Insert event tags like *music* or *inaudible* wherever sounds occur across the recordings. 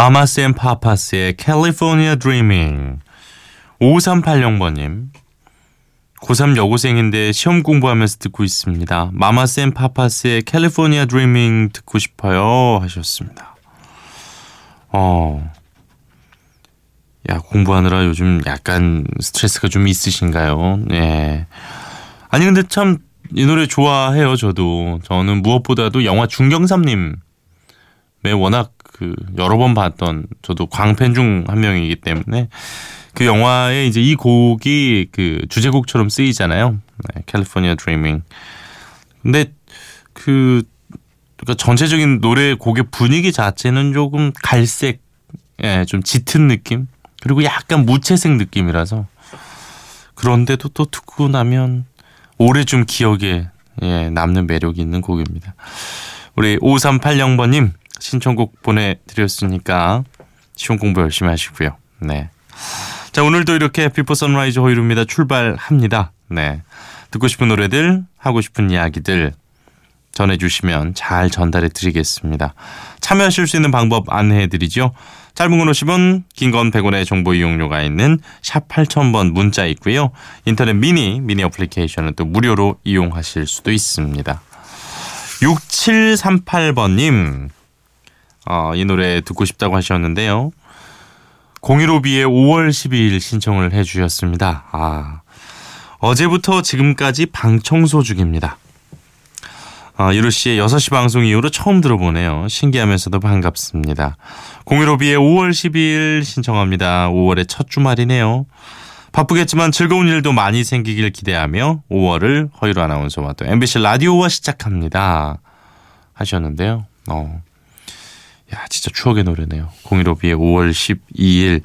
마마쌤 파파스의 캘리포니아 드리밍 5380번님 고3 여고생인데 시험 공부하면서 듣고 있습니다. 마마쌤 파파스의 캘리포니아 드리밍 듣고 싶어요 하셨습니다. 어, 야 공부하느라 요즘 약간 스트레스가 좀 있으신가요? 예. 아니 근데 참 이 노래 좋아해요 저도. 저는 무엇보다도 영화 중경삼님의 워낙 그 여러 번 봤던 저도 광팬 중 한 명이기 때문에 그 영화에 이제 이 곡이 그 주제곡처럼 쓰이잖아요. 네, 캘리포니아 드리밍. 근데 그 그러니까 전체적인 노래 곡의 분위기 자체는 조금 갈색, 예, 좀 짙은 느낌 그리고 약간 무채색 느낌이라서 그런데도 또 듣고 나면 오래 좀 기억에 예, 남는 매력이 있는 곡입니다. 우리 5380번님 신청곡 보내드렸으니까 시험 공부 열심히 하시고요. 네. 자, 오늘도 이렇게 Before Sunrise 허일후입니다. 출발합니다. 네. 듣고 싶은 노래들, 하고 싶은 이야기들 전해주시면 잘 전달해 드리겠습니다. 참여하실 수 있는 방법 안내해 드리죠. 짧은 건 50원, 긴 건 100원의 정보 이용료가 있는 샵 8000번 문자 있고요. 인터넷 미니, 미니 어플리케이션은 또 무료로 이용하실 수도 있습니다. 6738번님, 어, 이 노래 듣고 싶다고 하셨는데요. 015B의 5월 12일 신청을 해주셨습니다. 아, 어제부터 지금까지 방청소 중입니다. 아, 유루 씨의 6시 방송 이후로 처음 들어보네요. 신기하면서도 반갑습니다. 015B의 5월 12일 신청합니다. 5월의 첫 주말이네요. 바쁘겠지만 즐거운 일도 많이 생기길 기대하며 5월을 허유로 아나운서와 또 MBC 라디오와 시작합니다. 하셨는데요. 어. 야, 진짜 추억의 노래네요. 015B의 5월 12일.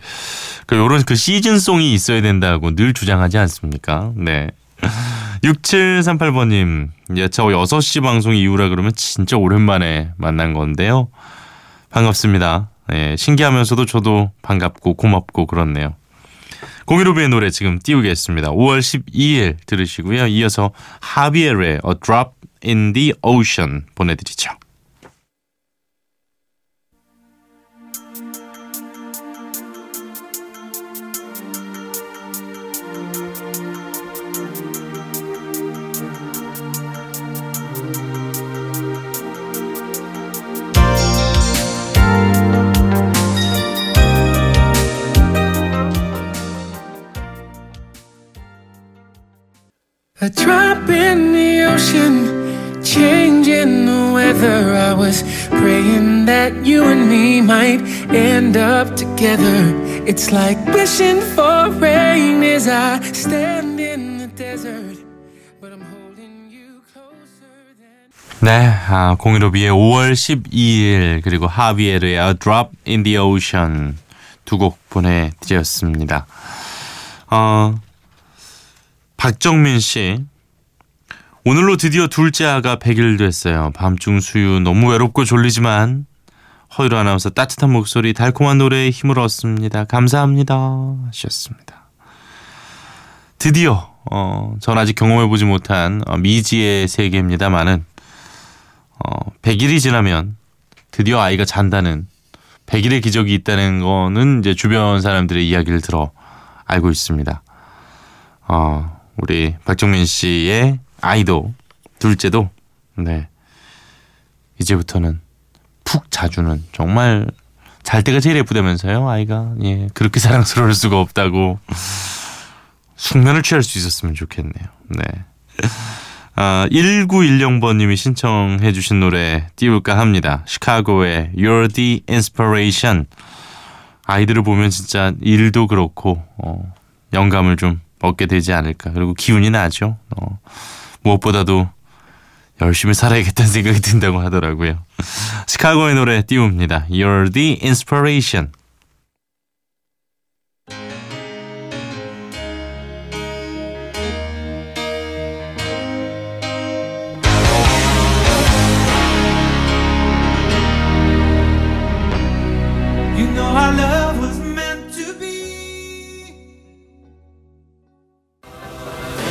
그, 요런 그 시즌송이 있어야 된다고 늘 주장하지 않습니까? 네. 6738번님, 예, 저 6시 방송 이후라 그러면 진짜 오랜만에 만난 건데요. 반갑습니다. 예, 신기하면서도 저도 반갑고 고맙고 그렇네요. 015B의 노래 지금 띄우겠습니다. 5월 12일 들으시고요. 이어서 하비에르의 A Drop in the Ocean 보내드리죠. A drop in the ocean, changing the weather. I was praying that you and me might end up together. It's like wishing for rain as I stand in the desert. But I'm holding you closer than. 네, 아, 015B의 5월 12일 그리고 하비에르의 A Drop in the Ocean 두 곡 보내드렸습니다. 어, 박정민 씨. 오늘로 드디어 둘째 아가 100일 됐어요. 밤중 수유 너무 외롭고 졸리지만 허유로 아나운서 따뜻한 목소리 달콤한 노래에 힘을 얻습니다. 감사합니다. 하셨습니다. 드디어 어, 전 아직 경험해보지 못한 어, 미지의 세계입니다만은 어, 100일이 지나면 드디어 아이가 잔다는 100일의 기적이 있다는 거는 이제 주변 사람들의 이야기를 들어 알고 있습니다. 어, 우리 박정민 씨의 아이도 둘째도 네. 이제부터는 푹 자주는 정말 잘 때가 제일 예쁘다면서요 아이가? 예 그렇게 사랑스러울 수가 없다고 숙면을 취할 수 있었으면 좋겠네요. 네. 아, 1910번님이 신청해 주신 노래 띄울까 합니다. 시카고의 You're the Inspiration. 아이들을 보면 진짜 일도 그렇고 어, 영감을 좀 얻게 되지 않을까. 그리고 기운이 나죠. 어, 무엇보다도 열심히 살아야겠다는 *laughs* 생각이 든다고 하더라고요. 시카고의 노래 띄웁니다. You're the inspiration.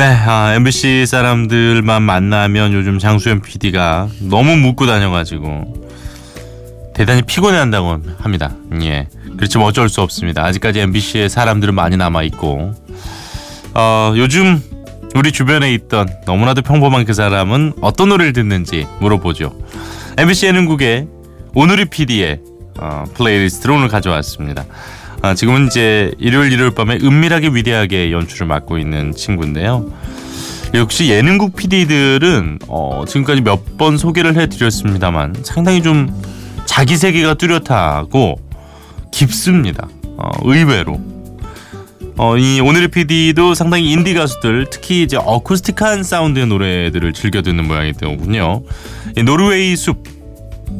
네, 아, MBC 사람들만 만나면 요즘 장수연 PD가 너무 묻고 다녀가지고 대단히 피곤해한다고 합니다. 예, 그렇지만 어쩔 수 없습니다. 아직까지 MBC에 사람들은 많이 남아 있고, 어, 요즘 우리 주변에 있던 너무나도 평범한 그 사람은 어떤 노래를 듣는지 물어보죠. MBC 예능국의 오늘의 PD의 어, playlist를 오늘 가져왔습니다. 아, 지금은 이제 일요일 일요일 밤에 은밀하게 위대하게 연출을 맡고 있는 친구인데요. 역시 예능국 PD들은 어, 지금까지 몇 번 소개를 해드렸습니다만 상당히 좀 자기 세계가 뚜렷하고 깊습니다. 어, 의외로. 어, 이 오늘의 PD도 상당히 인디 가수들 특히 이제 어쿠스틱한 사운드의 노래들을 즐겨 듣는 모양이 더군요. 이 노르웨이 숲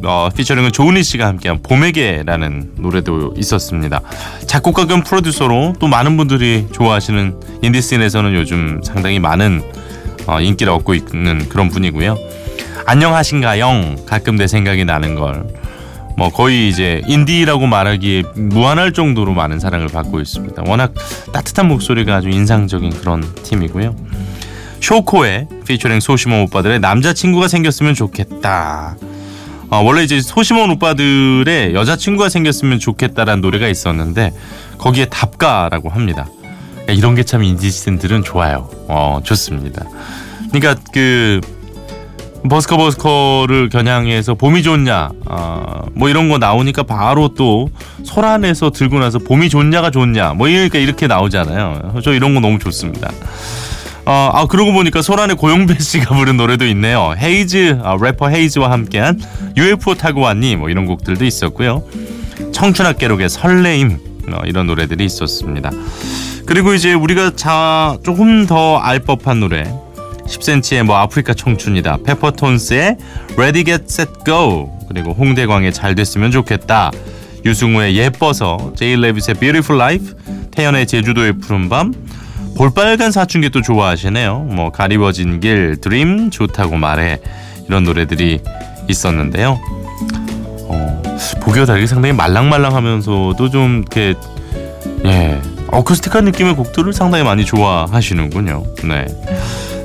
어, 피처링은 조은희 씨가 함께한 봄에게라는 노래도 있었습니다. 작곡가 겸 프로듀서로 또 많은 분들이 좋아하시는 인디씬에서는 요즘 상당히 많은 어, 인기를 얻고 있는 그런 분이고요. 안녕하신가영 가끔 내 생각이 나는 걸. 뭐 거의 이제 인디라고 말하기에 무안할 정도로 많은 사랑을 받고 있습니다. 워낙 따뜻한 목소리가 아주 인상적인 그런 팀이고요. 쇼코의 피처링 소심한 오빠들의 남자친구가 생겼으면 좋겠다. 어, 원래 이제 소심한 오빠들의 여자친구가 생겼으면 좋겠다라는 노래가 있었는데 거기에 답가라고 합니다. 야, 이런 게 참 인디씬들은 좋아요. 어, 좋습니다. 그러니까 그 버스커 버스커를 겨냥해서 봄이 좋냐, 어, 뭐 이런 거 나오니까 바로 또 소란에서 들고 나서 봄이 좋냐가 좋냐, 뭐 이러니까 이렇게 나오잖아요. 저 이런 거 너무 좋습니다. 어, 아 그러고 보니까 소란의 고영배 *laughs* 씨가 부른 노래도 있네요. 헤이즈 아, 래퍼 헤이즈와 함께한 UFO 타고 왔니? 뭐 이런 곡들도 있었고요. 청춘학 개록의 설레임 어, 이런 노래들이 있었습니다. 그리고 이제 우리가 자 조금 더 알 법한 노래. 10cm의 뭐 아프리카 청춘이다. 페퍼톤스의 Ready Get Set Go. 그리고 홍대광의 잘 됐으면 좋겠다. 유승우의 예뻐서 제이 레빗의 Beautiful Life. 태연의 제주도의 푸른 밤 볼빨간 사춘기 또 좋아하시네요. 뭐 가리워진 길, 드림 좋다고 말해 이런 노래들이 있었는데요. 어, 보기와 다르게 상당히 말랑말랑하면서도 좀 이렇게 예 어쿠스틱한 느낌의 곡들을 상당히 많이 좋아하시는군요. 네,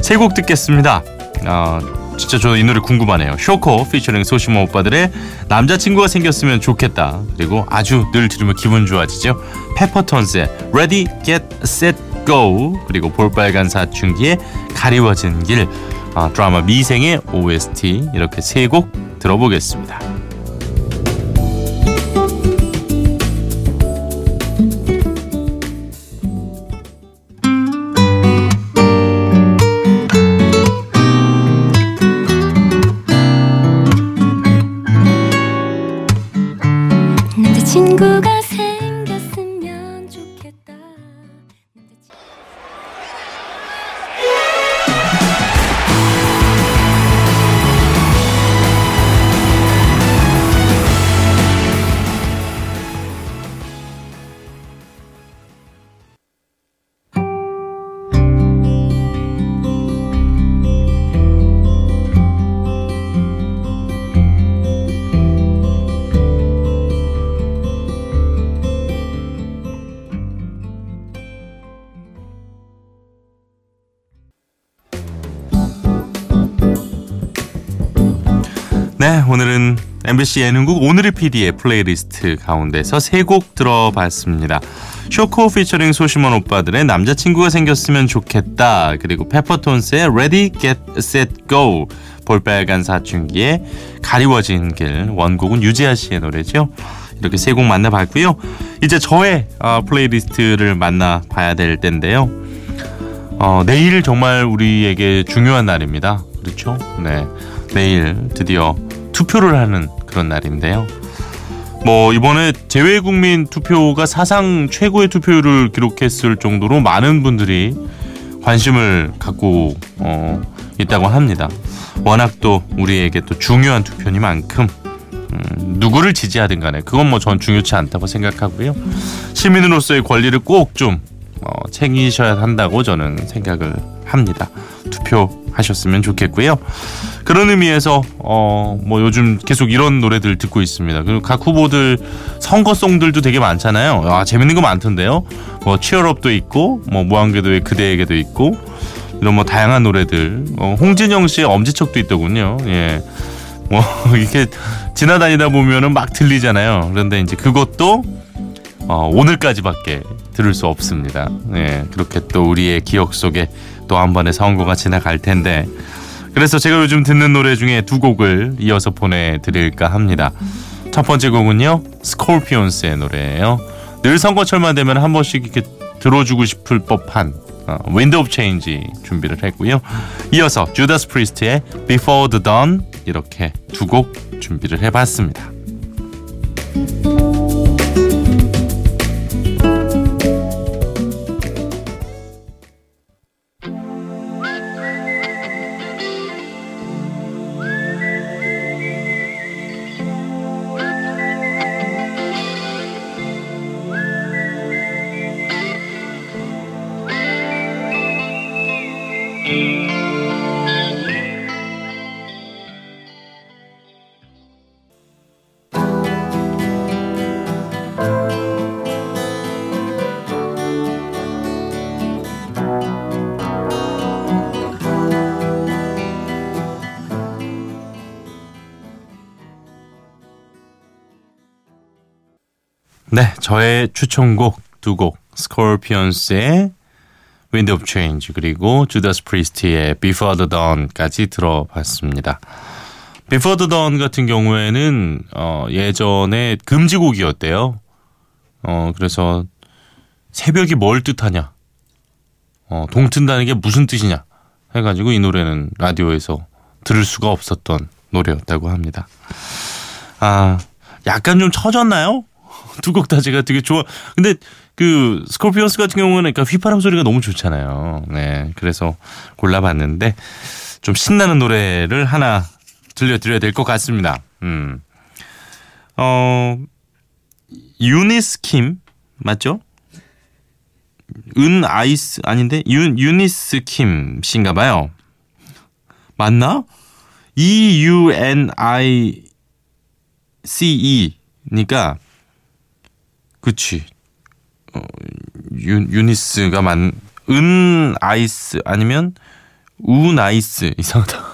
세 곡 듣겠습니다. 아 진짜 저 이 노래 궁금하네요. 쇼코 피처링 소시모 오빠들의 남자친구가 생겼으면 좋겠다. 그리고 아주 늘 들으면 기분 좋아지죠. 페퍼톤스의 Ready Get Set Go 그리고 볼빨간 사춘기의 가리워진 길 아, 드라마 미생의 OST 이렇게 세 곡 들어보겠습니다. 오늘은 MBC 예능국 오늘의 PD의 playlist 가운데서 세 곡 들어봤습니다. 쇼코 피처링 소심한 오빠들의 남자친구가 생겼으면 좋겠다. 그리고 페퍼톤스의 Ready Get Set Go. 볼빨간 사춘기의 가리워진 길. 원곡은 유재하 씨의 노래죠. 이렇게 세 곡 만나봤고요. 이제 저의 어, playlist를 만나봐야 될 텐데요. 어, 내일 정말 우리에게 중요한 날입니다. 그렇죠? 네. 내일 드디어 투표를 하는 그런 날인데요. 뭐 이번에 재외국민 투표가 사상 최고의 투표율을 기록했을 정도로 많은 분들이 관심을 갖고 어, 있다고 합니다. 워낙 또 우리에게 또 중요한 투표니만큼 음, 누구를 지지하든 간에 그건 뭐 전 중요치 않다고 생각하고요. 시민으로서의 권리를 꼭좀 어, 챙기셔야 한다고 저는 생각을 합니다. 투표하셨으면 좋겠고요. 그런 의미에서 어, 뭐 요즘 계속 이런 노래들 듣고 있습니다. 그리고 각 후보들 선거송들도 되게 많잖아요. 아, 재밌는 거 많던데요. 뭐 치얼업도 있고 뭐 무한궤도의 그대에게도 있고 이런 뭐 다양한 노래들. 어, 홍진영 씨의 엄지척도 있더군요. 예. 뭐 *laughs* 이렇게 지나다니다 보면은 막 들리잖아요. 그런데 이제 그것도 어, 오늘까지밖에 들을 수 없습니다. 예, 그렇게 또 우리의 기억 속에 또 한 번의 선거가 지나갈 텐데 그래서 제가 요즘 듣는 노래 중에 두 곡을 이어서 보내드릴까 합니다. 첫 번째 곡은요 스콜피온스의 노래예요. 늘 선거철만 되면 한 번씩 이렇게 들어주고 싶을 법한 어, Wind of Change 준비를 했고요. 이어서 주다스 프리스트의 Before the Dawn 이렇게 두 곡 준비를 해봤습니다. 네, 저의 추천곡 두 곡, 스콜피언스의 Wind of Change 그리고 주다스 프리스트의 Before the Dawn까지 들어봤습니다. Before the Dawn 같은 경우에는 어, 예전에 금지곡이었대요. 어, 그래서 새벽이 뭘 뜻하냐, 어, 동튼다는 게 무슨 뜻이냐 해가지고 이 노래는 라디오에서 들을 수가 없었던 노래였다고 합니다. 아, 약간 좀 처졌나요? 두 곡 다 제가 되게 좋아. 근데 그 스콜피언스 같은 경우는 그러니까 휘파람 소리가 너무 좋잖아요. 네, 그래서 골라봤는데 좀 신나는 노래를 하나 들려드려야 될 것 같습니다. 음, 어, 유니스 킴 맞죠? 은 아이스 아닌데 윤 유니스 킴 씨인가 봐요. 맞나? E C E니까 그치. 어, 유, 유니스가 만, 은 아이스 아니면 우 나이스 이상하다.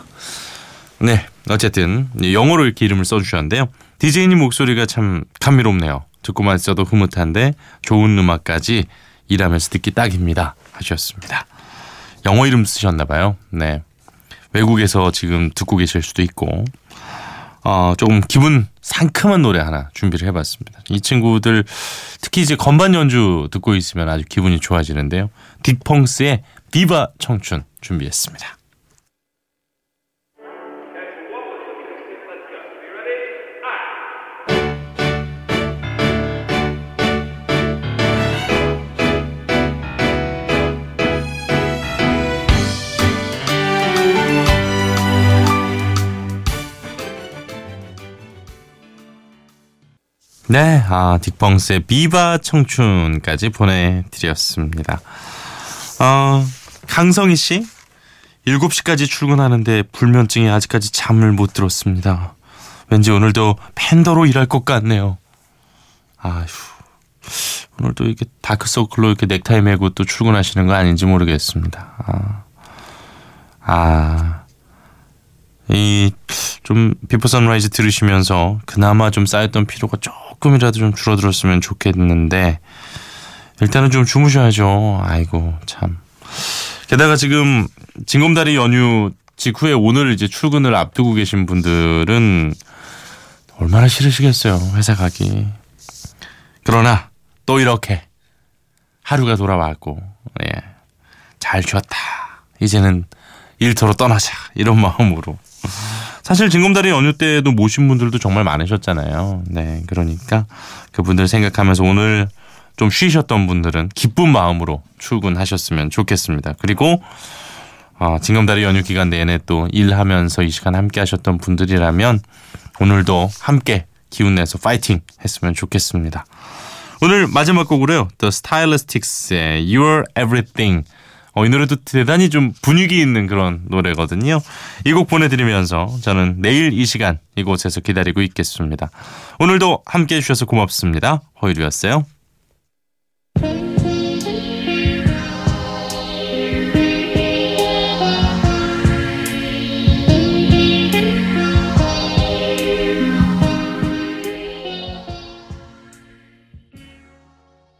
*laughs* 네, 어쨌든 영어로 이렇게 이름을 써주셨는데요. 디제이님 목소리가 참 감미롭네요. 듣고만 있어도 흐뭇한데 좋은 음악까지 일하면서 듣기 딱입니다. 하셨습니다. 영어 이름 쓰셨나 봐요. 네. 외국에서 지금 듣고 계실 수도 있고 어, 조금 기분 상큼한 노래 하나 준비를 해봤습니다. 이 친구들 특히 이제 건반 연주 듣고 있으면 아주 기분이 좋아지는데요. 딕펑스의 비바 청춘 준비했습니다. 네, 아, 딕펑스의 비바 청춘까지 보내드렸습니다. 어, 강성희 씨, 7시까지 출근하는데 불면증이 아직까지 잠을 못 들었습니다. 왠지 오늘도 팬더로 일할 것 같네요. 아휴, 오늘도 이렇게 다크서클로 이렇게 넥타이 메고 또 출근하시는 거 아닌지 모르겠습니다. 아, 아, 이 좀 Before Sunrise 들으시면서 그나마 좀 쌓였던 피로가 조금이라도 좀 줄어들었으면 좋겠는데 일단은 좀 주무셔야죠. 아이고 참. 게다가 지금 징검다리 연휴 직후에 오늘 이제 출근을 앞두고 계신 분들은 얼마나 싫으시겠어요. 회사 가기. 그러나 또 이렇게 하루가 돌아왔고 예. 잘 쉬었다. 이제는 일터로 떠나자. 이런 마음으로. 사실 징검다리 연휴 때도 모신 분들도 정말 많으셨잖아요. 네, 그러니까 그분들 생각하면서 오늘 좀 쉬셨던 분들은 기쁜 마음으로 출근하셨으면 좋겠습니다. 그리고 어, 징검다리 연휴 기간 내내 또 일하면서 이 시간 함께 하셨던 분들이라면 오늘도 함께 기운 내서 파이팅 했으면 좋겠습니다. 오늘 마지막 곡으로요. The Stylistics의 You're Everything. 어, 이 노래도 대단히 좀 분위기 있는 그런 노래거든요. 이 곡 보내드리면서 저는 내일 이 시간 이곳에서 기다리고 있겠습니다. 오늘도 함께 해주셔서 고맙습니다. 허유리였어요.